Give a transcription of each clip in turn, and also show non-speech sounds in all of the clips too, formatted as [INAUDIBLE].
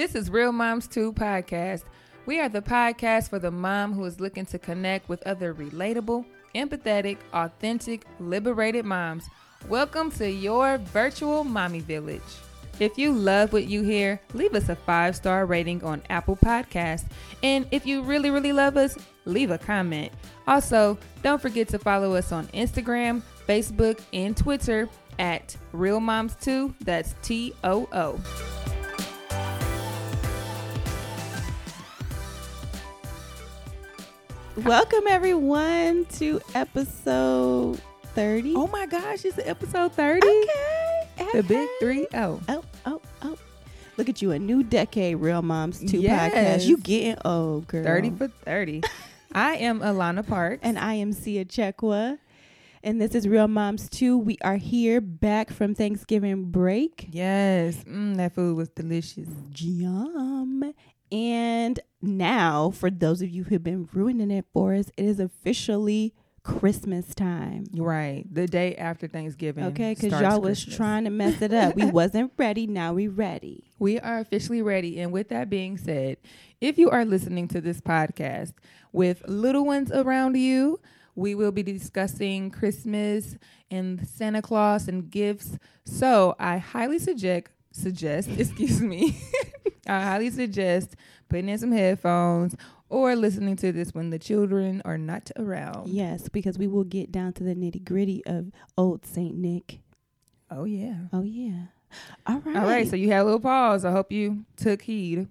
This is Real Moms Too podcast. We are the podcast for the mom who is looking to connect with other relatable, empathetic, authentic, liberated moms. Welcome to your virtual mommy village. If you love what you hear, leave us a five star rating on Apple Podcasts. And if you really, really love us, leave a comment. Also, don't forget to follow us on Instagram, Facebook, and Twitter at Real Moms Too. That's T O O. Welcome everyone to episode 30. Oh my gosh, it's episode 30. okay. The big 3 0. Oh, oh, oh. Look at you, a new decade Real Moms Too Yes. podcast. You getting old, girl. 30 for 30. [LAUGHS] I am Alana Parks. And I am Sia Chekwa. And this is Real Moms Too. We are here back from Thanksgiving break. yes, mm, that food was delicious. Yum. And now, for those of you who've been ruining it for us, it is officially Christmas time. Right. The day after Thanksgiving. Okay, because y'all was Christmas. trying to mess it up. we [LAUGHS] wasn't ready. Now we ready. We are officially ready. And with that being said, if you are listening to this podcast with little ones around you, we will be discussing Christmas and Santa Claus and gifts. So I highly suggest suggest, [LAUGHS] excuse me. I highly suggest putting in some headphones or listening to this when the children are not around. Yes, because we will get down to the nitty gritty of old Saint Nick. Oh yeah. Oh yeah. All right. All right, so you had a little pause. I hope you took heed.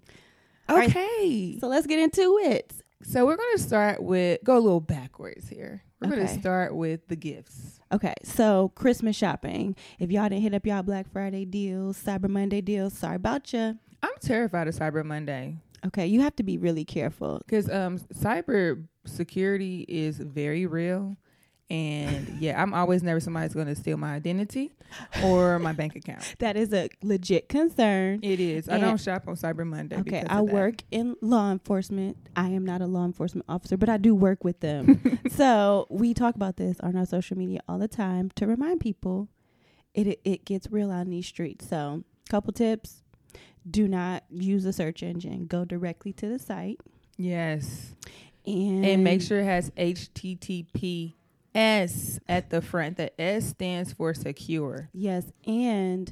All right. Okay. so let's get into it. So we're going to start with go a little backwards here. We're going to start with the gifts. Okay, so Christmas shopping. If y'all didn't hit up y'all Black Friday deals, Cyber Monday deals, sorry about you. I'm terrified of Cyber Monday Okay, you have to be really careful. because um, cyber security is very real, and [LAUGHS] yeah, I'm always nervous somebody's going to steal my identity or my bank account. [LAUGHS] That is a legit concern. It is. I don't shop on Cyber Monday. Okay, I work in law enforcement. I am not a law enforcement officer, but I do work with them. [LAUGHS] so we talk about this on our social media all the time to remind people it it, it gets real on these streets. So, couple tips: do not use a search engine. Go directly to the site Yes, and and make sure it has HTTPS at the front. The S stands for secure. yes, and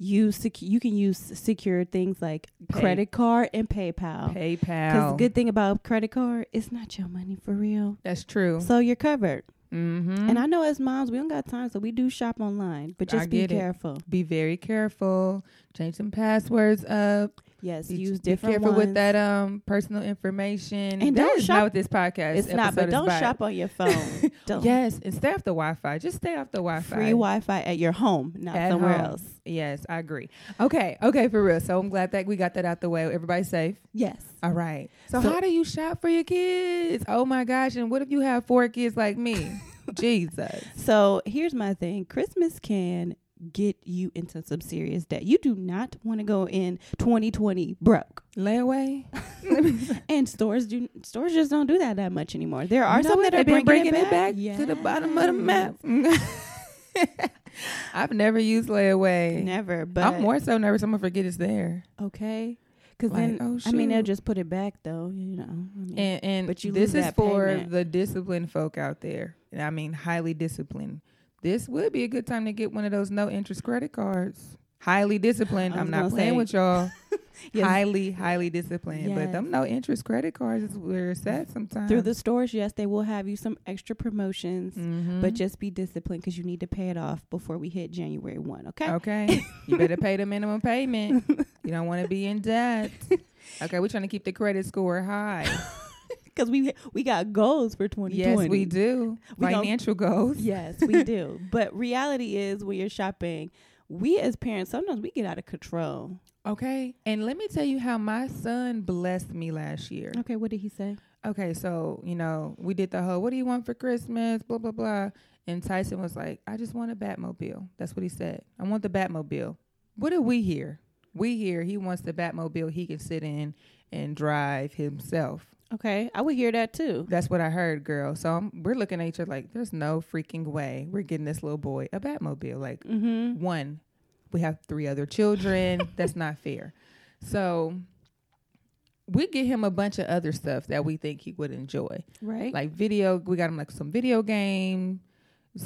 use sec- you can use secure things like Pay- credit card and PayPal. PayPal. Because the good thing about credit card, it's not your money for real. That's true. So you're covered. Mm-hmm. And I know as moms, we don't got time, so we do shop online. But just be get it. careful. be very careful. Change some passwords up. Yes, Be, use be different careful ones. with that um personal information. And That don't is shop- not what this podcast. It's not, but don't about. shop on your phone. [LAUGHS] don't. Yes, and stay off the Wi-Fi. Just stay off the Wi-Fi. Free Wi-Fi at your home, not At somewhere home. else. Yes, I agree. Okay, okay, for real. So I'm glad that we got that out the way. Everybody's safe. Yes. All right. So, So- how do you shop for your kids? Oh my gosh! And what if you have four kids like me? [LAUGHS] Jesus. So here's my thing: Christmas can get you into some serious debt. You do not want to go in 2020 broke. Layaway. [LAUGHS] And stores do stores just don't do that that much anymore. There are You know some that are bringing, bringing it back to the bottom of the map. [LAUGHS] I've never used layaway. Never, but I'm more so nervous I'm gonna forget it's there. okay. Because Like, then, oh, I mean, they'll just put it back, though. You know, I mean, And and But you this is for payment. the disciplined folk out there. And I mean highly disciplined. This would be a good time to get one of those no interest credit cards. Highly disciplined. I'm not playing say- with y'all. [LAUGHS] Yes. Highly, highly disciplined. But Yes. them no interest credit cards is where it's at sometimes. through the stores, yes, they will have you some extra promotions, Mhm. but just be disciplined because you need to pay it off before we hit January one. Okay. Okay. [LAUGHS] you better pay the minimum payment. You don't want to be in debt. [LAUGHS] Okay, we're trying to keep the credit score high. Because we we got goals for 2020. yes, we do. We Financial goals. Yes, we do. [LAUGHS] But reality is, when you're shopping, we as parents sometimes we get out of control. Okay. And let me tell you how my son blessed me last year. Okay, what did he say? Okay, so, you know, we did the whole, what do you want for Christmas? Blah, blah, blah. And Tyson was like, I just want a Batmobile. That's what he said. I want the Batmobile. What do we hear? We hear he wants the Batmobile he can sit in and drive himself. Okay, I would hear that too. That's what I heard, girl. So I'm, we're looking at each other like, there's no freaking way we're getting this little boy a Batmobile. Like, Mm-hmm. one, we have three other children. [LAUGHS] That's not fair. So we get him a bunch of other stuff that we think he would enjoy. Right. Like video, we got him like some video games.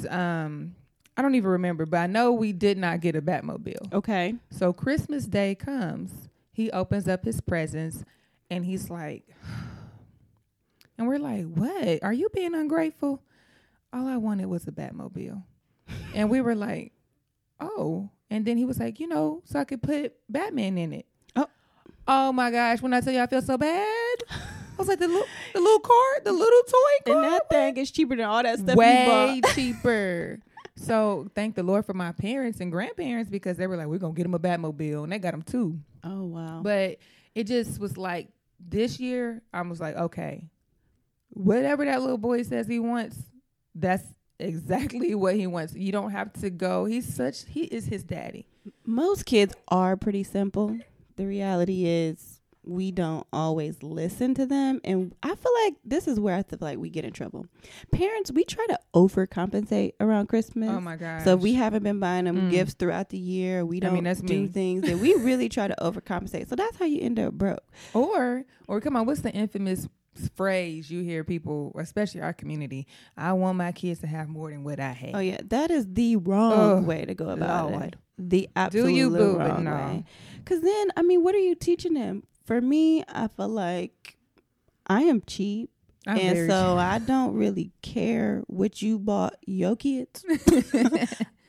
Um, I don't even remember, but I know we did not get a Batmobile. okay. So Christmas Day comes, he opens up his presents, and he's like, and we're like, "What? Are you being ungrateful?" All I wanted was a Batmobile, [LAUGHS] and we were like, "Oh." And then he was like, "You know, so I could put Batman in it." Oh. oh my gosh! When I tell you I feel so bad, I was like, "The little, the little [LAUGHS] car, the little toy car." And that thing is cheaper than all that stuff way [LAUGHS] cheaper. So thank the Lord for my parents and grandparents because they were like, we're gonna get him a Batmobile, and they got him too. Oh wow. But it just was like this year, I was like, okay, whatever that little boy says he wants, that's exactly [LAUGHS] what he wants. You don't have to go. He's such he is his daddy. Most kids are pretty simple. The reality is we don't always listen to them and I feel like this is where I feel like we get in trouble. Parents, we try to overcompensate around Christmas. Oh my god. So we haven't been buying them Mm. gifts throughout the year. We don't mean, that's do me. things that we really try to overcompensate. So that's how you end up broke. Or or come on, what's the infamous phrase you hear people, especially our community? I want my kids to have more than what I had. Oh yeah, that is the wrong way to go about Lord. it. The absolute you, boo, wrong no. way. Because then, I mean, what are you teaching them? For me, I feel like I am cheap, I'm and so I don't really care what you bought your kids. [LAUGHS]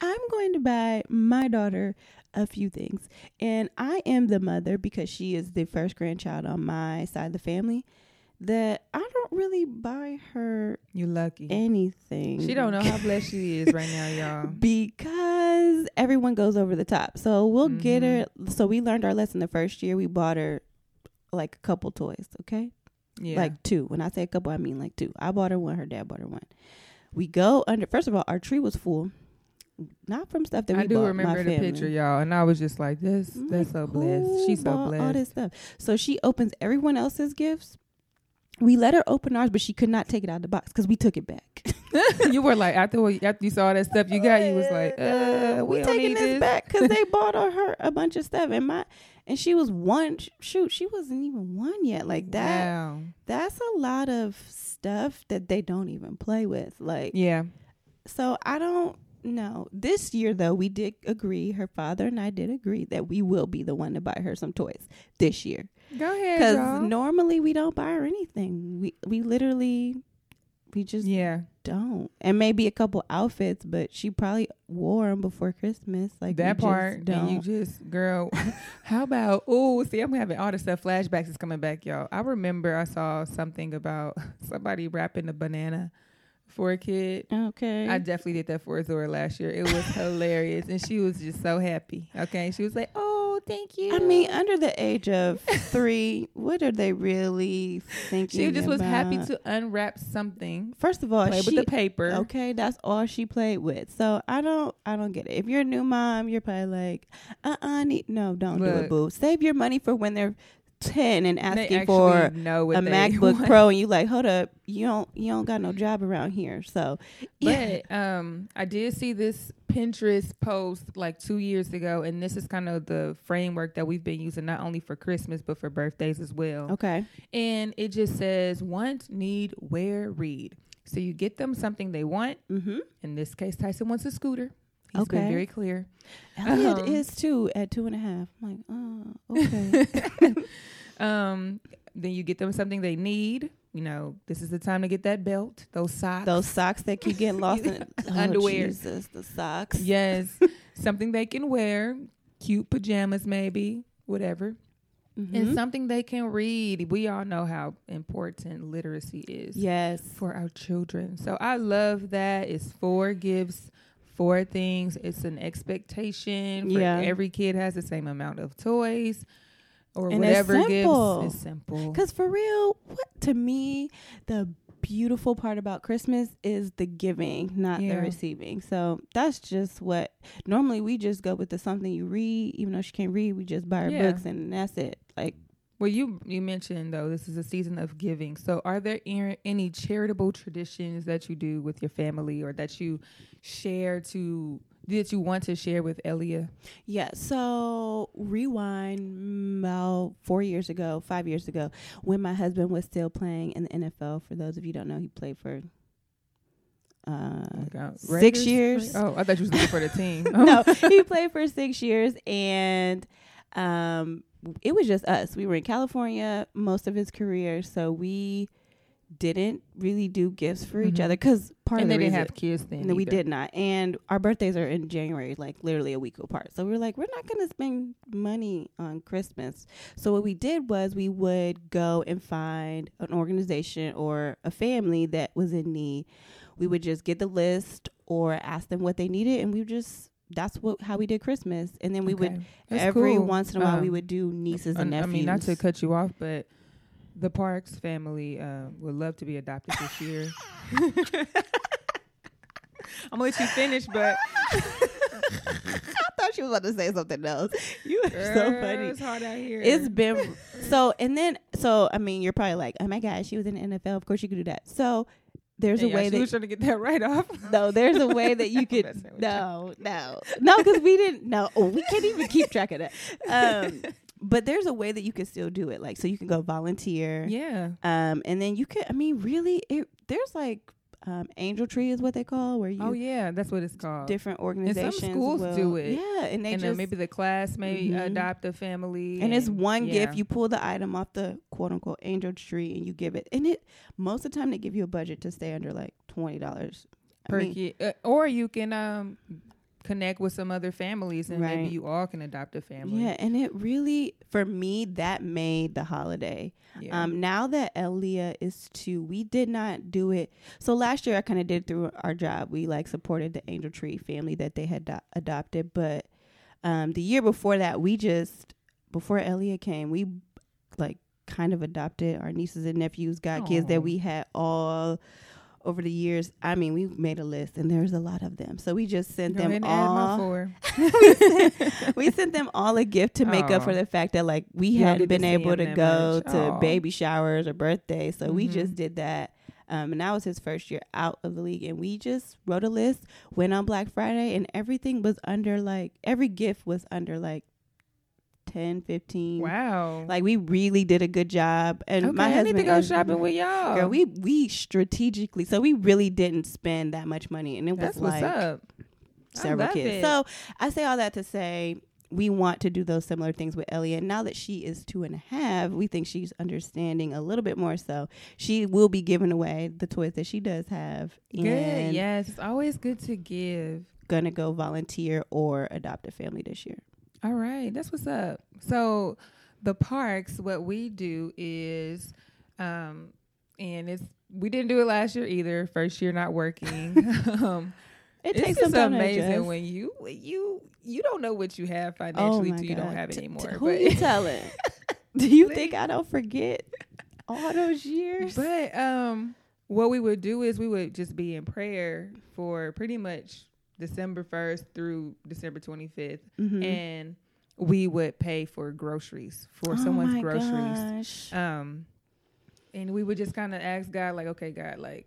I'm going to buy my daughter a few things, and I am the mother because she is the first grandchild on my side of the family. That I don't really buy her You lucky. anything. She don't know how blessed she is right now, [LAUGHS] y'all. because everyone goes over the top. So we'll get her. Mm-hmm. So we learned our lesson the first year. We bought her like a couple toys. Okay, Yeah. like two. When I say a couple, I mean like two. I bought her one. Her dad bought her one. We go under. First of all, our tree was full, not from stuff that we bought. I do bought, remember my the family. picture, y'all, and I was just like, "This, I'm that's like, so blessed. She's so blessed." All this stuff. So she opens everyone else's gifts. We let her open ours, but she could not take it out of the box because we took it back. [LAUGHS] you were like, after what- after you saw that stuff you got, you was like, "Uh, we, we taking need this this." back because they [LAUGHS] bought her, her a bunch of stuff and my and she was one shoot she wasn't even one yet like that Wow. that's a lot of stuff that they don't even play with like Yeah. so i don't know this year though we did agree her father and i did agree that we will be the one to buy her some toys this year Go ahead, because normally we don't buy her anything we we literally we just yeah, don't and maybe a couple outfits but she probably wore them before christmas like that part. don't And you just, girl, [LAUGHS] how about? Oh, see, I'm having all the stuff. Flashbacks is coming back, y'all. I remember I saw something about [LAUGHS] somebody wrapping a banana for a kid. okay I definitely did that for Zora last year. It was hilarious, and she was just so happy. Okay, she was like, "Oh, thank you." I mean, under the age of [LAUGHS] three, what are they really thinking? she just was happy to unwrap something, First of all, play she, with the paper. okay, that's all she played with. So I don't, I don't get it. If you're a new mom, you're probably like, uh, uh need no, don't do it, boo. Save your money for when they're ten and asking for know a MacBook [LAUGHS] want. Pro, and you like, hold up, you don't, you don't got no job around here. So, yeah, But um, I did see this Pinterest post like two years ago, and this is kind of the framework that we've been using not only for Christmas but for birthdays as well. okay, And it just says want, need, wear, read. So you get them something they want. mm-hmm. In this case, Tyson wants a scooter. He's been Okay. very clear. Elliot Um, is too at two and a half. I'm like, oh, okay. [LAUGHS] [LAUGHS] um, then you get them something they need. You know, this is the time to get that belt, those socks, Those socks that keep getting lost in [LAUGHS] oh, Underwear. Jesus, the socks. Yes, [LAUGHS] something they can wear, cute pajamas, maybe, whatever, Mhm. and something they can read. We all know how important literacy is yes. for our children. So I love that. It's four gifts, four things. It's an expectation. For Yeah. every kid has the same amount of toys or And it's whatever simple. gifts. It's simple. Because for real, what to me, the beautiful part about Christmas is the giving, not Yeah. the receiving. So that's just what normally we just go with the something you read, even though she can't read, we just buy her Yeah. books and that's it. Like Well, you you mentioned though this is a season of giving. So, are there any charitable traditions that you do with your family, or that you share to that you want to share with Elia? Yeah. So rewind about four years ago, five years ago, when my husband was still playing in the NFL. For those of you who don't know, he played for uh, uh, six years. Oh, I thought you was looking for the team. [LAUGHS] no, [LAUGHS] he played for six years, and um, it was just us. We were in California most of his career, so we didn't really do gifts for each Mhm. other because part and of they the didn't reason- have kids then. no, we did not. And our birthdays are in January, like literally a week apart. So we were like, we're not going to spend money on Christmas. So what we did was we would go and find an organization or a family that was in need. We would just get the list or ask them what they needed, and we would just that's what how we did Christmas. And then we would That's every cool. once in a while we Um, would do nieces I- and I nephews. mean, not to cut you off, but the Parks family uh, would love to be adopted this year. [LAUGHS] I'm gonna let you finish, but I thought she was about to say something else. You are so funny. It's hard out here. It's been so, and then so I mean, you're probably like, oh my gosh, she was in the NFL. Of course, you could do that. So there's Hey, a way that was trying to get that right off. no, there's a way that [LAUGHS] you could no, no, no, because we didn't no, oh, we can't even keep track of that. [LAUGHS] Um, but there's a way that you can still do it, like so you can go volunteer, Yeah. um, and then you can. I mean, really, it there's like um, Angel Tree is what they call where you Oh yeah, that's what it's called. different organizations Some schools will- do it. yeah, and they and just then maybe the class may Mhm. adopt a family. And it's one yeah. gift. You pull the item off the quote unquote angel tree and you give it. And it most of the time they give you a budget to stay under like twenty dollars per kid, uh, or you can um connect with some other families, and Right. maybe you all can adopt a family. Yeah, and it really for me that made the holiday. Yeah. Um, now that Elia is two, we did not do it. So last year I kind of did through our job. We like supported the Angel Tree family that they had do- adopted, but um, the year before that, we just before Elia came, we like kind of adopted our nieces and nephews, got kids that we had all over the years. I mean, we made a list, and there's a lot of them. So we just sent Go them and add my all. four. [LAUGHS] we sent them all a gift to make up for the fact that like we You hadn't been able to go much. to Aw. baby showers or birthdays. So we Mhm. just did that. Um, and that was his first year out of the league. And we just wrote a list, went on Black Friday, and everything was under like every gift was under like 10, 15. Wow. Like we really did a good job. And okay, my I husband need to go and- shopping with y'all. Girl, we we strategically so we really didn't spend that much money and it That's was what's like up. Several kids. it. So I say all that to say we want to do those similar things with Ellie. And now that she is two and a half, we think she's understanding a little bit more. So she will be giving away the toys that she does have. Good. Yes, it's always good to give. gonna go volunteer or adopt a family this year. All right, that's what's up. So the parks, what we do is, um, and it's we didn't do it last year either. First year not working. [LAUGHS] [LAUGHS] um, It takes some time amazing when you you you don't know what you have Oh financially my till you don't have it T- anymore. t- who but you telling? [LAUGHS] Do you think I don't forget all those years? But um, what we would do is we would just be in prayer for pretty much December first through December twenty fifth, Mhm. and we would pay for groceries for Oh someone's groceries. gosh. Um, and we would just kind of ask God, like, okay, God, like,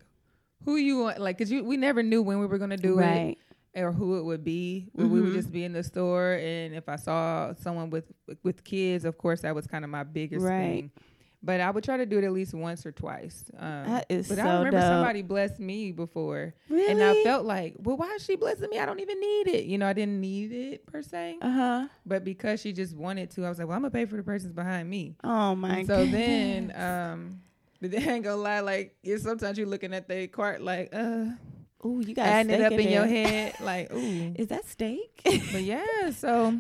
who you want? Like, cause you we never knew when we were gonna do right. it or who it would be. When We would Mhm. just be in the store, and if I saw someone with with kids, of course, that was kind of my biggest Right. thing. But I would try to do it at least once or twice. Um, That is but so I remember dope. somebody blessed me before, Really? and I felt like, well, why is she blessing me? I don't even need it. You know, I didn't need it per se, Uh huh. but because she just wanted to, I was like, well, I'm gonna pay for the persons behind me. Oh my. And so then, goodness. um, but [LAUGHS] then I ain't gonna lie, like, sometimes you're looking at the cart, like, uh, ooh, you got adding it up in your head, like, [LAUGHS] ooh. Is that steak? But yeah, [LAUGHS] so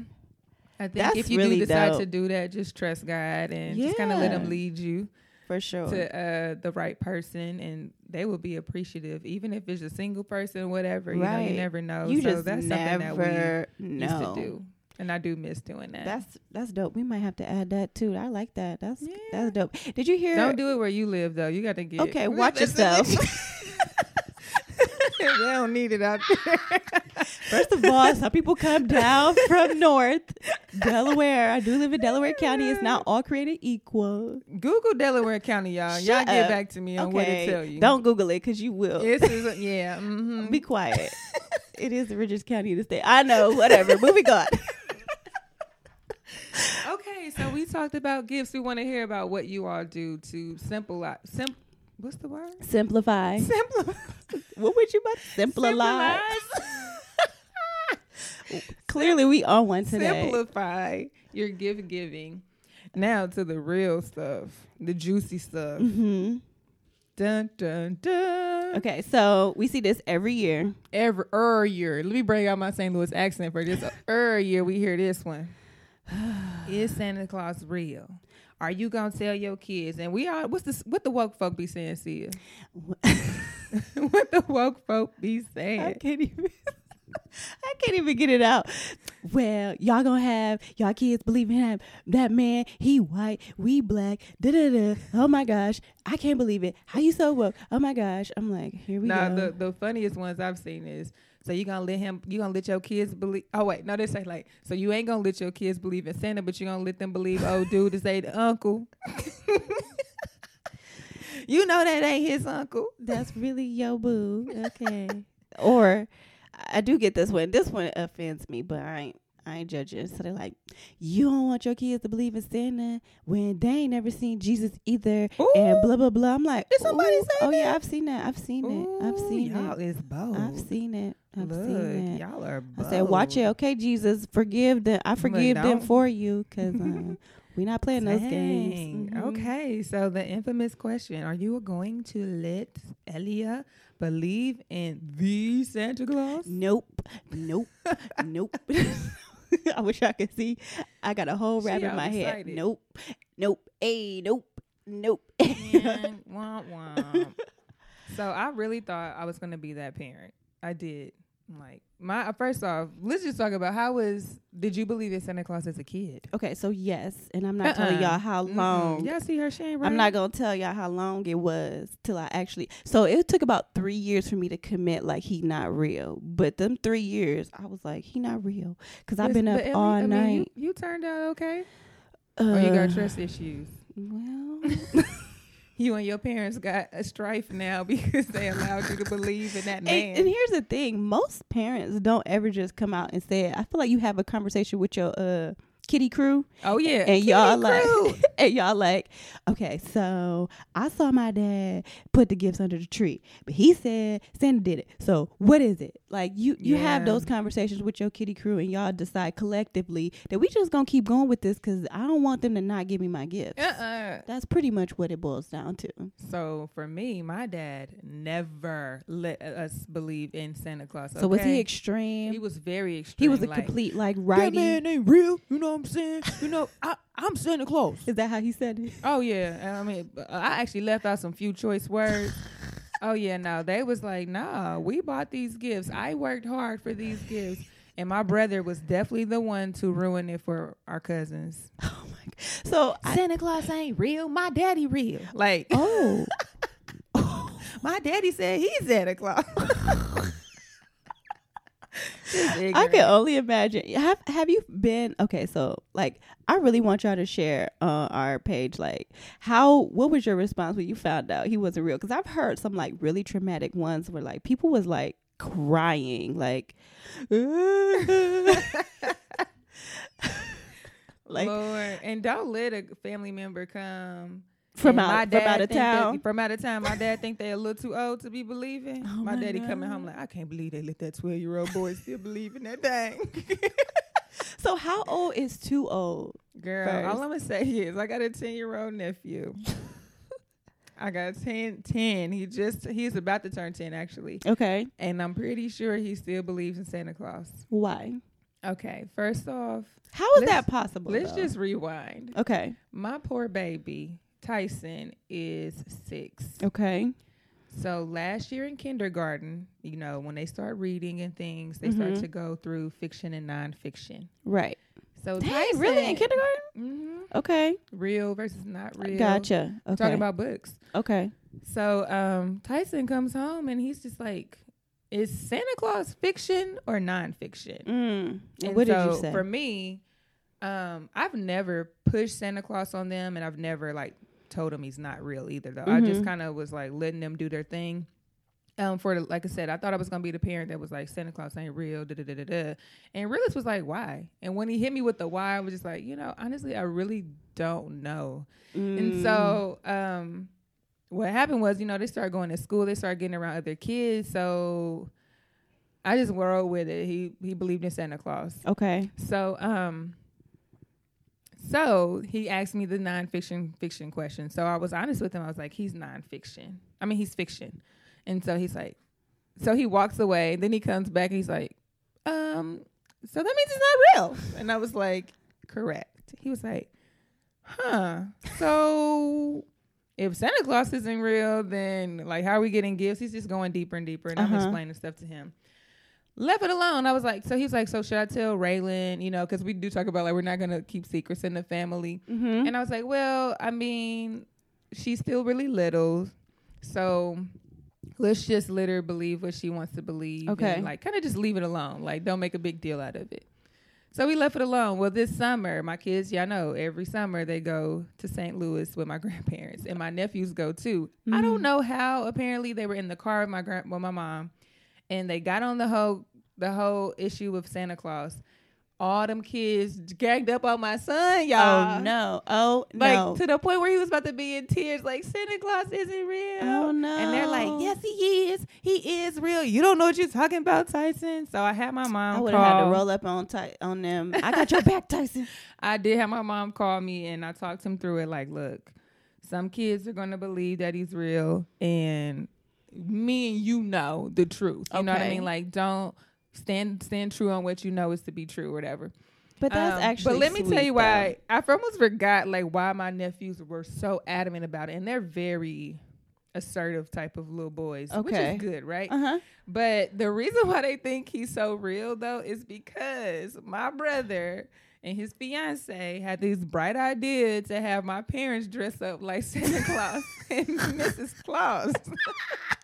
I think That's if you really do decide dope. to do that, just trust God and just kind of let Yeah. Him lead you For sure. to uh, the right person, and they will be appreciative, even if it's a single person, whatever. You know, Right. you never know. you so just that's something that we never used to do, and I do miss doing that. That's that's dope. We might have to add that too. I like that. That's Yeah. that's dope. Did you hear? Don't do it where you live, though. You got to get okay, [LAUGHS] watch yourself. [LAUGHS] [LAUGHS] they don't need it out there. [LAUGHS] First of all, some people come down from North Delaware. I do live in Delaware County. It's not all created equal. Google Delaware County, y'all. y'all Shut get back to me on what to tell you. don't Google it because you will. This is yeah. [LAUGHS] mhm. Be quiet. it is the richest county in the state. I know, whatever. Moving on. okay, so we talked about gifts. We want to hear about what you all do to simplify. Sim, what's the word? Simplify. Simplify. [LAUGHS] What would you about simplify? [LAUGHS] Clearly, we on one today. Simplify your gift giving. Now to the real stuff, the juicy stuff. hmm Dun dun dun. Okay, so we see this every year. Every er year, let me bring out my St. Louis accent for this. [LAUGHS] Er year, we hear this one. Is Santa Claus real? Are you gonna tell your kids? And we are. What's this? What the woke folk be saying, Sia? [LAUGHS] what the woke folk be saying? I can't even. [LAUGHS] I can't even get it out. Well, y'all gonna have y'all kids believe in him. That man, he white, we black. Da da da. Oh my gosh, I can't believe it. How you so woke? Oh my gosh, I'm like, here we Nah, go. the the funniest ones I've seen is so you gonna let him you gonna let your kids believe oh wait no they say like so you ain't gonna let your kids believe in Santa but you gonna let them believe old [LAUGHS] dude is they the uncle [LAUGHS] you know that ain't his uncle That's really yo boo. Okay. [LAUGHS] or I do get this one. This one offends me, but I ain't I ain't judging. So they're like, you don't want your kids to believe in Santa when they ain't never seen Jesus either, and blah blah blah. I'm like, Did somebody ooh, say Oh yeah. I've seen that. I've seen it. I've Ooh, seen y'all it. is bold I've seen it. I've Look, seen it. y'all are bold. I said, watch it, okay, Jesus, forgive them. I forgive them for you, cause uh, [LAUGHS] we not playing those games. Dang. Mhm. Okay, so the infamous question: Are you going to let Elia believe in the Santa Claus? Nope. Nope. [LAUGHS] nope. [LAUGHS] [LAUGHS] I wish I could see. I got a whole She rap in my head. Nope. Nope. Hey, nope. Nope. [LAUGHS] And womp womp. So I really thought I was gonna be that parent. I did. Like my first off, let's just talk about how was did you believe in Santa Claus as a kid? okay, so yes, and I'm not telling Uh-uh. y'all how long. Y'all see her shame, right? I'm not gonna tell y'all how long it was till I actually. So it took about three years for me to commit like he not real. But them three years, I was like he not real because I've been up all I mean, night. you, you turned out okay, uh, or you got trust issues? Well, [LAUGHS] You and your parents got a strife now [LAUGHS] because they allowed you to believe in that man. And, and here's the thing: most parents don't ever just come out and say it. I feel like you have a conversation with your uh kitty crew, oh yeah, and Kitty y'all Crew. like, [LAUGHS] and y'all like, okay, so I saw my dad put the gifts under the tree, but he said Santa did it. So what is it? Like you, you have those conversations with your kitty crew, and y'all decide collectively that we just gonna keep going with this because I don't want them to not give me my gifts. uh-uh. That's pretty much what it boils down to. So for me, my dad never let us believe in Santa Claus. So was he extreme? He was very extreme. He was a like, complete like That man ain't real. You know what I'm saying? You know, I, I'm Santa Claus. Is that how he said it? Oh yeah, I mean, I actually left out some few choice words. oh yeah, no, they was like, nah, we bought these gifts. I worked hard for these gifts, and my brother was definitely the one to ruin it for our cousins. [LAUGHS] Oh my god. So I, Santa Claus ain't real. My daddy real. Like, oh, [LAUGHS] my daddy said he's Santa Claus. [LAUGHS] I can only imagine. Have Have you been okay? So like, I really want y'all to share on our page. Like, how? What was your response when you found out he wasn't real? Because I've heard some like really traumatic ones where like people was like crying, like, [LAUGHS] [LAUGHS] like Lord, and don't let a family member come from And my out from out of think that- town. from out of town, my dad think they a little too old to be believing. Oh my, my daddy coming home like, I can't believe they let that twelve year old boy still believe in that thing. [LAUGHS] So how old is too old? Girl, First. all I'm gonna say is I got a ten year old nephew. [LAUGHS] I got 10, 10. He just he's about to turn ten actually, Okay, and I'm pretty sure he still believes in Santa Claus. why? Okay, first off, How is that possible? let's though? just rewind. okay, My poor baby Tyson is six. okay, So last year in kindergarten, you know, when they start reading and things, they start Mhm. to go through fiction and nonfiction. right. So Dang, Tyson, really in kindergarten? hmm Okay, real versus not real. gotcha. Okay, Talking about books. okay. So um, Tyson comes home and he's just like, "Is Santa Claus fiction or nonfiction?" Mm. And And what did you say? For me, um, I've never pushed Santa Claus on them, and I've never like told him he's not real either. Though I just Mhm. kind of was like letting them do their thing. Um, for the, like I said, I thought I was gonna be the parent that was like Santa Claus ain't real, da da da da da. And realist was like, why? And when he hit me with the why, I was just like, you know, honestly, I really don't know. And Mm. so, um, what happened was, you know, they started going to school, they started getting around other kids. So, I just rolled with it. He he believed in Santa Claus. okay. So, um, so he asked me the nonfiction fiction question. So I was honest with him. I was like, he's nonfiction. I mean, he's fiction. And so he's like, so he walks away. Then he comes back. And he's like, um, so that means it's not real. And I was like, correct. He was like, huh. So if Santa Claus isn't real, then like, how are we getting gifts? He's just going deeper and deeper. And I'm Uh-huh. explaining stuff to him left it alone. I was like, so he's like, so should I tell Raylan? You know, because we do talk about like we're not gonna keep secrets in the family. Mm-hmm. And I was like, well, I mean, she's still really little, so let's just let her believe what she wants to believe. Okay. and, like kind of just leave it alone. Like don't make a big deal out of it. So we left it alone. Well, this summer, my kids, y'all know, every summer they go to St. Louis with my [LAUGHS] grandparents, and my nephews go too. I don't Mhm. know how. Apparently, they were in the car with my grand, with my mom, and they got on the whole the whole issue with Santa Claus. All them kids gagged up on my son, y'all. oh no! Oh Like no! to the point where he was about to be in tears, like Santa Claus isn't real. Oh, no. And they're like, Yes, he is. He is real. You don't know what you're talking about, Tyson. So I had my mom I would have had to roll up on Ty- on them. I got your back, Tyson. [LAUGHS] I did have my mom call me and I talked him through it. Like, look, some kids are gonna believe that he's real, and me and you know the truth. You know what I mean? Like, don't stand stand true on what you know is to be true, or whatever. But that's Um, actually. But let me tell sweet, you though. why I almost forgot like why my nephews were so adamant about it, and they're very assertive type of little boys, which is good, right? Uh huh. But the reason why they think he's so real though is because my brother and his fiance had this bright idea to have my parents dress up like Santa Claus [LAUGHS] and Mrs. Claus. [LAUGHS]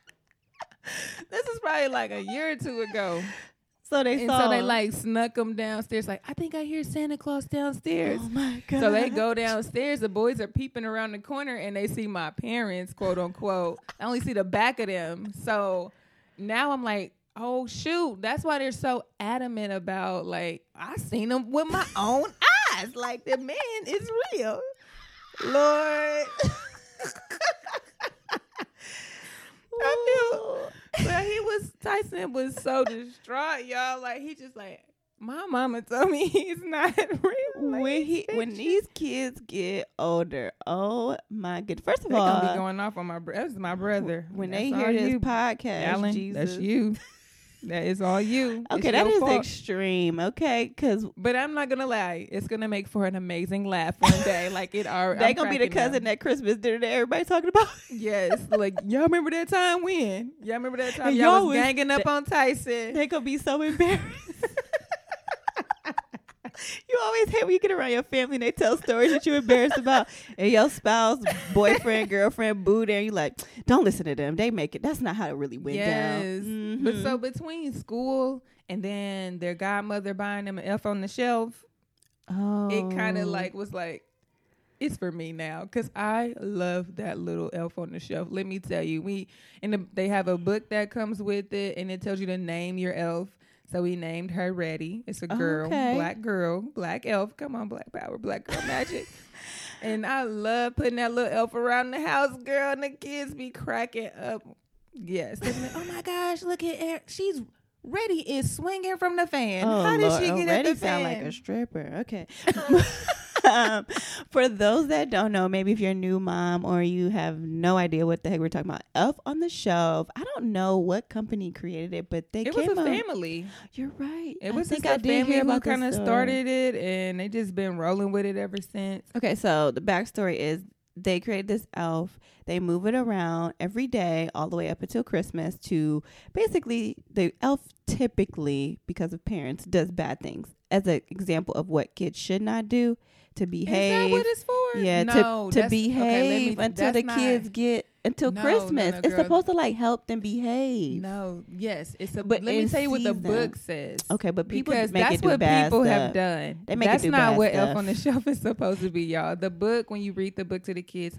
this is probably like a year or two ago. So they And saw. so they like snuck them downstairs. Like, I think I hear Santa Claus downstairs. Oh my god! So they go downstairs. The boys are peeping around the corner and they see my parents, quote unquote. I only see the back of them. So now I'm like, oh shoot, that's why they're so adamant about like I seen them with my own eyes. Like the man is real. Lord. [LAUGHS] I feel but he was Tyson was so distraught, y'all. Like he just like my mama told me [LAUGHS] he's not real. [LAUGHS] When he when these kids get older, oh my good. First of They're all, gonna be going off on my brother. That's my brother. when That's they hear this you, podcast, Alan, Jesus. that's you. [LAUGHS] That is all you. Okay, that fault. extreme. Okay, because But I'm not gonna lie, it's gonna make for an amazing laugh one day. like it are. [LAUGHS] they I'm gonna be the cousin at Christmas dinner that everybody's talking about. [LAUGHS] Yes, like y'all remember that time when? Y'all remember that time y'all, y'all was was- ganging up on Tyson? they gonna be so embarrassed. Always hate when you get around your family and they tell stories that you're embarrassed about, and your spouse, boyfriend, girlfriend, boo there. You like, don't listen to them. They make it. That's not how it really went yes, down. but Mhm. so between school and then their godmother buying them an elf on the shelf, oh, it kind of like was like it's for me now because I love that little elf on the shelf. Let me tell you, we and the, they have a book that comes with it, and it tells you to name your elf. So we named her Ready. It's a girl, Okay. black girl, black elf. Come on, black power, black girl magic. [LAUGHS] and I love putting that little elf around the house, girl, and the kids be cracking up. Yes, like, oh my gosh, look at her. She's Ready is swinging from the fan. Oh, How did Lord. she get Already at the fan? sound like a stripper. Okay. [LAUGHS] [LAUGHS] um, for those that don't know, maybe if you're a new mom or you have no idea what the heck we're talking about, Elf on the Shelf. I don't know what company created it, but they it was a up- family. You're right. It I was think just I a did family hear about kind of started it, and they just been rolling with it ever since. Okay, so the backstory is they created this elf. They move it around every day, all the way up until Christmas. To basically, the elf typically, because of parents, does bad things. As an example of what kids should not do to Is behave. that what it's for? yeah, no, to to behave okay, me- until the not- kids get until No, Christmas. no, it's supposed to like help them behave. No, yes, it's a. But let me tell you what the book says. Okay, but people because make that's what bad people have stuff. done. They make it that's not what Elf on the Shelf is supposed to be, y'all. The book, when you read the book to the kids,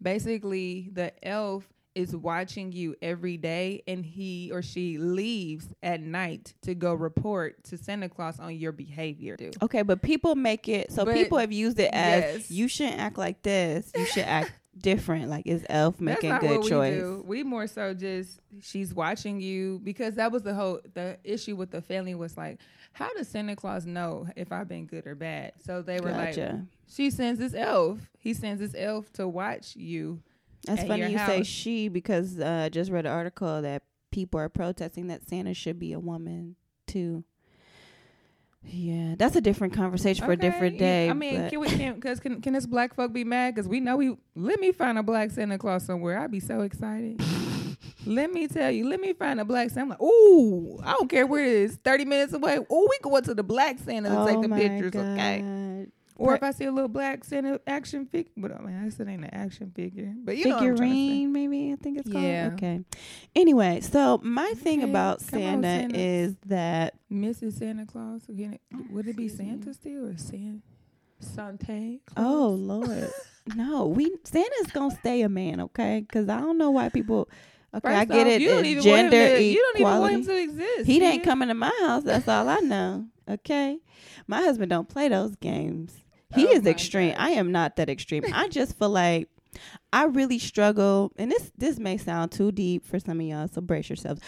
basically the elf is watching you every day and he or she leaves at night to go report to Santa Claus on your behavior. Dude. Okay, but people make it so But- people have used it as Yes. you shouldn't act like this. You should act [LAUGHS] different. Like is Elf making That's good what choice? we do. We more so just she's watching you because that was the whole the issue with the family was like, how does Santa Claus know if I've been good or bad? So they were like, Gotcha. she sends this elf. He sends this elf to watch you. That's at funny you say she because uh, I just read an article that people are protesting that Santa should be a woman too. Yeah, that's a different conversation for a different Okay, yeah, day. I mean, can we can because can, can this black folk be mad? Because we know we let me find a black Santa Claus somewhere. I'd be so excited. [LAUGHS] let me tell you, let me find a black Santa. I'm like, ooh, I don't care where it is, thirty minutes away. Ooh, we going to the black Santa to oh take the pictures, God. okay? Or if I see a little black Santa uh, action figure, but oh, I mean, I said ain't an action figure, but you know what I'm trying to say. Figurine, maybe I think it's called. Yeah. Okay. Anyway, so my thing Okay, about come on, Santa Santa. is that Mrs. Santa Claus. It, would it be. Santa still or San Santa? Claus? oh Lord, [LAUGHS] no, we Santa's gonna stay a man, okay? Because I don't know why people. Okay, I get off, it. You uh, don't even gender want him to, You don't even want him to exist. He ain't yeah. coming to my house. That's all I know. Okay, my husband don't play those games. He Oh is extreme. I am not that extreme. I just feel like I really struggle, and this this may sound too deep for some of y'all, so brace yourselves.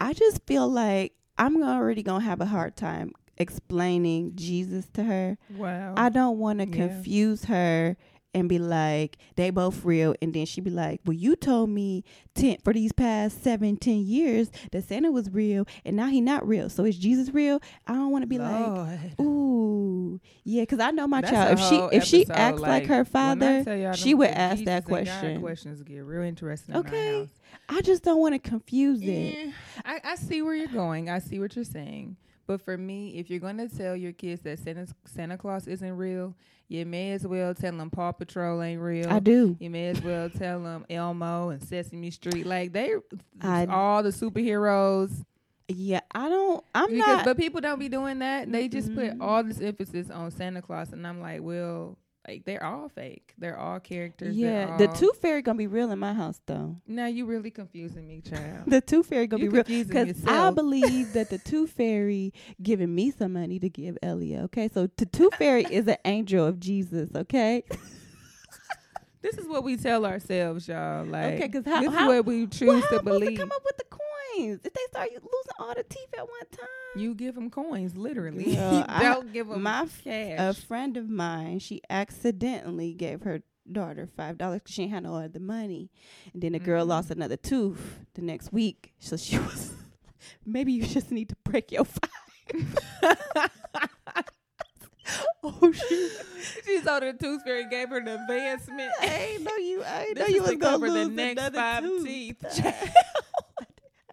I just feel like I'm already gonna have a hard time explaining Jesus to her. Wow. I don't want to Yeah. confuse her and be like they both real and then she be like well you told me 10 for these past seven ten years that santa was real and now he not real so is jesus real i don't want to be like ooh yeah because i know my That's child if she if she episode, acts like, her father she would ask Jesus that question. questions get real interesting. Okay. i just don't want to confuse it Yeah, I, I see where you're going. I see what you're saying. But for me, if you're going to tell your kids that Santa, Santa Claus isn't real, you may as well tell them Paw Patrol ain't real. i do You may as well tell them Elmo and Sesame Street. Like they, I- all the superheroes. yeah i don't i'm because, not but people don't be doing that. They just put Mm-mm. all this emphasis on Santa Claus, and I'm like, well, like they're all fake. They're all characters. Yeah the all- tooth fairy gonna be real in my house though Now you really confusing me, child. [LAUGHS] the tooth fairy gonna You be real because I believe that the tooth fairy giving me some money to give Elia. Okay, so the tooth fairy is an angel of Jesus. Okay, This is what we tell ourselves, y'all. Like, Okay, 'cause how- this how- is what we choose well, to am I supposed believe. come up with the coins if they start losing all the teeth at one time? you give them coins, literally. Girl, [LAUGHS] you I- don't give them my cash. A friend of mine, she accidentally gave her daughter five dollars because she ain't had no other money, and then the girl Mhm. lost another tooth the next week. So she [LAUGHS] was, maybe you just need to break your five. [LAUGHS] oh shoot. she told her the tooth fairy gave her an advancement. I ain't know you. I ain't This know you was to gonna cover the next five tooth. teeth.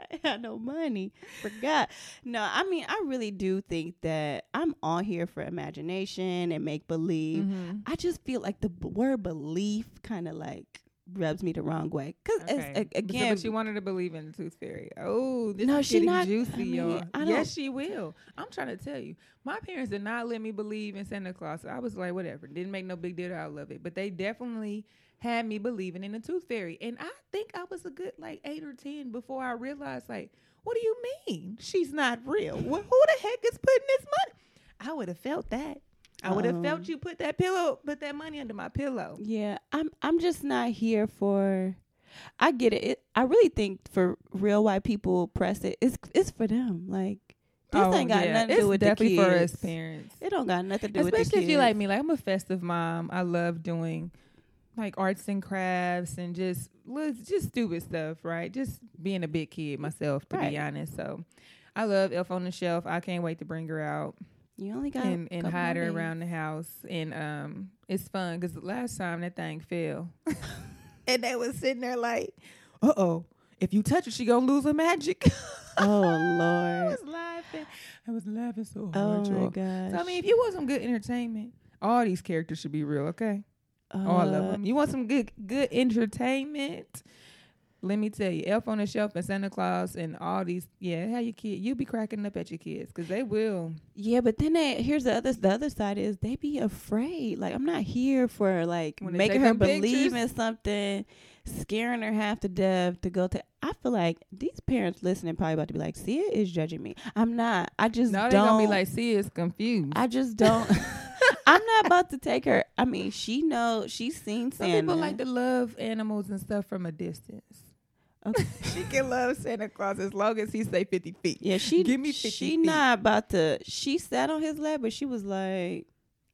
[LAUGHS] Had no money. Forgot. No, I mean, I really do think that I'm on here for imagination and make believe. Mhm. I just feel like the b- word belief kind of like rubs me the wrong way. Cause Okay. it's, a- again, but she wanted to believe in the tooth fairy. Oh, this No, is she not- juicy, I mean, y'all. Yes, she will. I'm trying to tell you, my parents did not let me believe in Santa Claus. I was like, whatever, didn't make no big deal out of it. But they definitely had me believing in the tooth fairy, and I think I was a good like eight or ten before I realized, like, what do you mean she's not real? Wh- who the heck is putting this money? I would have felt that. I would have Um, felt you put that pillow, put that money under my pillow. yeah, I'm I'm just not here for. I get it. it. I really think for real white people press it. It's it's for them. Like this Oh, ain't got yeah. nothing to do with the definitely kids. for us parents. It don't got nothing to do with the Especially if you like me, like I'm a festive mom. I love doing like arts and crafts and just just stupid stuff, right? Just being a big kid myself, to Right. be honest. So I love Elf on the Shelf. I can't wait to bring her out You only got and, and hide her days. around the house. And um, it's fun because the last time that thing fell, [LAUGHS] and they was sitting there like, "Uh oh, if you touch her, she gonna lose her magic." Oh [LAUGHS] Lord, I was laughing. I was laughing so hard. Oh my y'all. gosh. So I mean, if you want some good entertainment, all these characters should be real, okay? All of Uh, them. You want some good good entertainment? Let me tell you, Elf on the Shelf and Santa Claus and all these, yeah, how your kid, you be cracking up at your kids because they will. Yeah, but then they, here's the other the other side is they be afraid. Like I'm not here for like making her believe pictures? in something scaring her half to death to go to. I feel like these parents listening probably about to be like, Sia is judging me. I'm not. I just No, they're don't. gonna be like, see, it's confused. I just don't. [LAUGHS] I'm not about to take her. I mean, she knows she's seen Some Santa. people like to love animals and stuff from a distance. Okay. [LAUGHS] she can love Santa Claus as long as he say fifty feet. Yeah, she Give me 50 she feet. not about to. She sat on his lap, but she was like,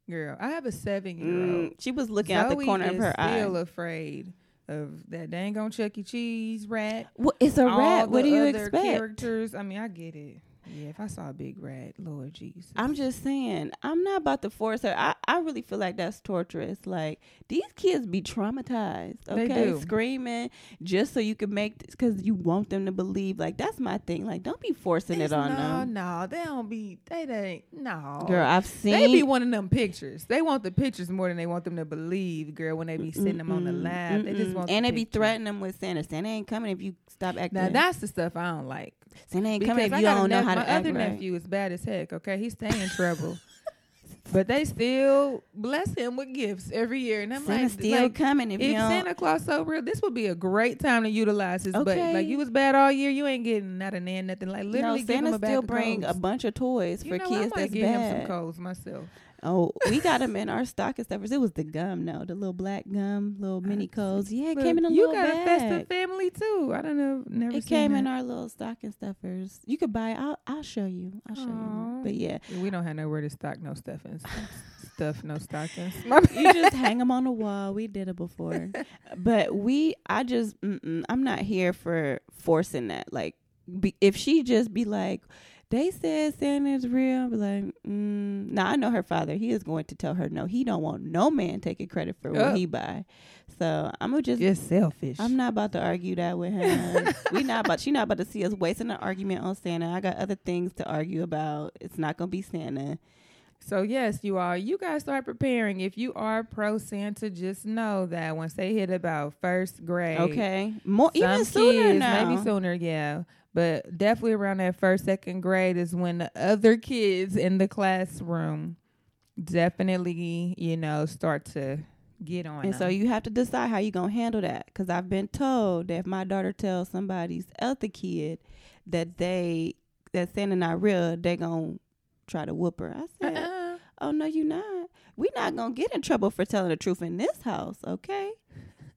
Girl, I have a seven year old. mm, she was looking out the corner of her eye. still afraid of that dang on Chuck E. Cheese rat. Well, it's a rat. What do you expect? Characters. I mean, I get it. Yeah, if I saw a big rat, Lord Jesus. I'm just saying, I'm not about to force her. I, I really feel like that's torturous. Like these kids be traumatized, They okay, screaming just so you can make because you want them to believe. Like that's my thing. Like don't be forcing It's- it on no, them, no, no, they don't be. They ain't. No, girl. I've seen. They be wanting them pictures. They want the pictures more than they want them to believe, girl. When they be sitting them on the lab, they just want. and the they be threatening them with Santa. Santa ain't coming if you stop acting. Now that's the stuff I don't like. Santa ain't Because coming if you don't know nep- how my to act other right. nephew is bad as heck. Okay, he's staying in trouble, [LAUGHS] but they still bless him with gifts every year. And I'm Santa's like, still like, coming if, if you. Santa Claus so real, this would be a great time to utilize his butt. Okay. Like you was bad all year, you ain't getting not a nan nothing. Like literally, no, Santa still bring a bunch of toys You for know, kids I might that's give him some bad. coals myself. Oh, we got them in our stocking stuffers. It was the gum, no, the little black gum, little mini codes. Yeah, it Look, came in a little bag. you little got bag. a festive family too. I don't know. Never. It seen came in our little stocking stuffers. You could buy. I'll I'll show you. I'll show you. Aw. But yeah, We don't have nowhere to stock no stuffings. [LAUGHS] Stuff no stockings. you just hang them on the wall. We did it before, but we. I just. Mm-mm, I'm not here for forcing that. Like, be, if she just be like. They said Santa's real. I'll Be like, mm. now I know her father. He is going to tell her no. He don't want no man taking credit for what Oh. he buy. So I'm gonna just Just selfish. I'm not about to argue that with him. [LAUGHS] we not about she not about to see us wasting an argument on Santa. I got other things to argue about. It's not gonna be Santa. So yes, you are. You guys start preparing. If you are pro Santa, just know that once they hit about first grade, Okay. More even sooner kids, now. maybe sooner, yeah. But definitely around that first, second grade is when the other kids in the classroom definitely, you know, start to get on. And so you have to decide how you're gonna handle that. Cause I've been told that if my daughter tells somebody's other kid that they that Santa not real, they gonna try to whoop her. I said, Uh-uh. Oh no, you're not. We're not gonna get in trouble for telling the truth in this house, okay?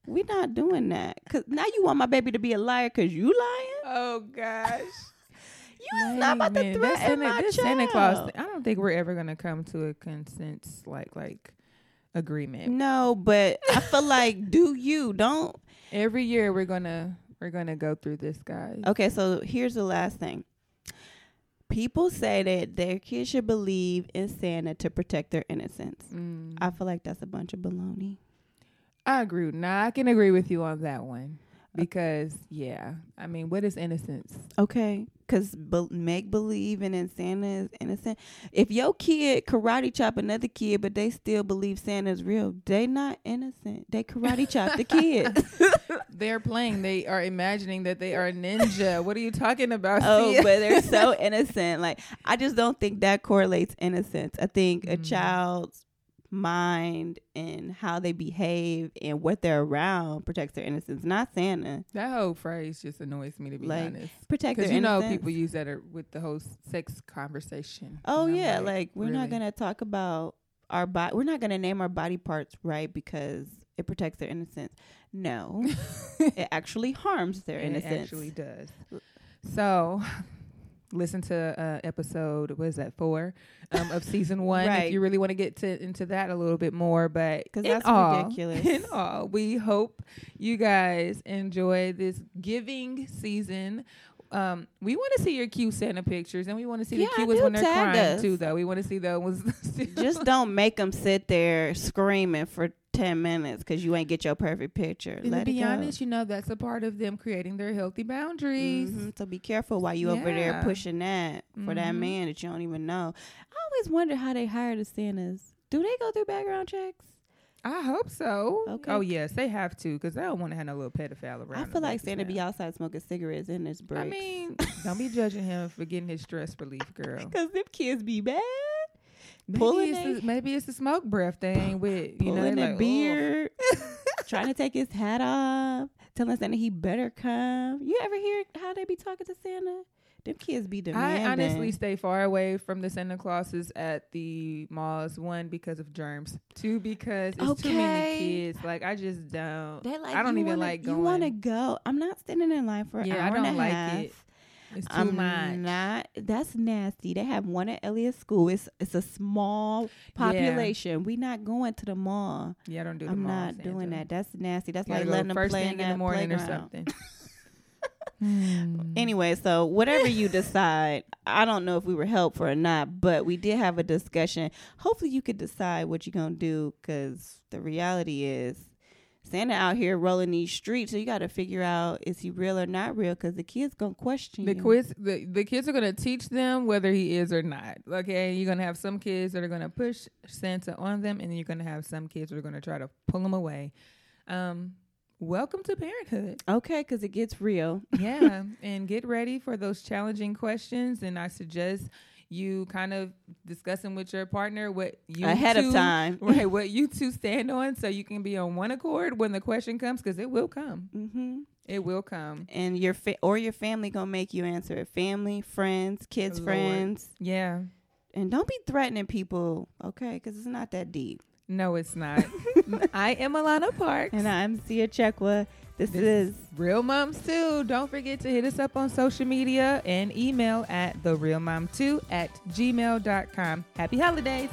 We not doing that. Cause now you want my baby to be a liar cause you lying? Oh gosh. [LAUGHS] You is not about to Wait a minute. This threaten Santa- my this child. Santa Claus. I don't think we're ever gonna come to a consensus like like agreement. No, but I feel [LAUGHS] like do you don't Every year we're gonna we're gonna go through this, guys. Okay, so here's the last thing. People say that their kids should believe in Santa to protect their innocence. Mm. I feel like that's a bunch of baloney. I agree. Now I can agree with you on that one because yeah, I mean, what is innocence? Okay, because be- make believing in Santa is innocent. If your kid karate chop another kid, but they still believe Santa's real, they not innocent. They karate chop the kid. [LAUGHS] They're playing. They are imagining that they are a ninja. what are you talking about? oh, Sia? but they're so [LAUGHS] innocent. Like I just don't think that correlates innocence. I think a Mm. child's mind and how they behave and what they're around protects their innocence. Not Santa. that whole phrase just annoys me to be Like, honest. Protect their Because you know people use that are- with the whole sex conversation. Oh yeah, like, we're not gonna talk about our body. We're not gonna name our body parts right because it protects their innocence. No, [LAUGHS] it actually harms their innocence. It actually does. So, listen to uh, episode what is that four um, of season [LAUGHS] one Right. if you really want to get to into that a little bit more. But 'Cause in that's all, ridiculous. [LAUGHS] In all, we hope you guys enjoy this giving season. Um, we want to see your cute Santa pictures, and we want to see Yeah, the cutest when they're crying us. too. Though we want to see those. [LAUGHS] Just don't make them sit there screaming for ten minutes because you ain't get your perfect picture. And Let to be honest, you know that's a part of them creating their healthy boundaries. Mhm, So be careful while you over there pushing that for that Mhm. man that you don't even know. I always wonder how they hire the Santas. Do they go through background checks? I hope so. Okay. Oh yes, they have to because they don't want to have no little pedophile around. I feel like Santa be outside smoking cigarettes in his break. I mean, [LAUGHS] don't be judging him for getting his stress relief, girl. [LAUGHS] because them kids be bad. Maybe Pulling it's, the, maybe it's the smoke breath thing with. You know, pulling the like, beard, [LAUGHS] trying to take his hat off. telling Santa he better come. You ever hear how they be talking to Santa? Them kids be demanding. I honestly stay far away from the Santa Clauses at the malls. One because of germs. Two because it's too many kids. Like I just don't. They like I don't even wanna- like You want to go? I'm not standing in line for an Yeah, I don't a like half. it. It's too I'm much. not. That's nasty. They have one at Elliott School. It's it's a small population. We not going to the mall. yeah, I don't do. The I'm not doing that. That's nasty. That's like letting them play thing in, in the morning or something. [LAUGHS] Hmm. Anyway, so whatever you decide, I don't know if we were helpful or not, but we did have a discussion. Hopefully, you could decide what you're gonna do because the reality is. Santa out here rolling these streets, so you got to figure out is he real or not real? Because the kids gonna question The you. quiz, the, the kids are gonna teach them whether he is or not. Okay, you're gonna have some kids that are gonna push Santa on them, and you're gonna have some kids that are gonna try to pull them away. Um, welcome to parenthood. Okay, because it gets real. [LAUGHS] yeah, and get ready for those challenging questions. And I suggest you kind of discussing with your partner what you Ahead of time. [LAUGHS] right? What you two stand on, so you can be on one accord when the question comes, because it will come. hmm It will come. And your fa- or your family gonna make you answer it. Family, friends, kids, Lord. friends, Yeah. and don't be threatening people. Okay, because it's not that deep. No, it's not. [LAUGHS] I am Alana Parks. And I'm Sia Chekwa. This, This is Real Moms too. Don't forget to hit us up on social media and email at the real mom 2 at gmail.com. Happy holidays.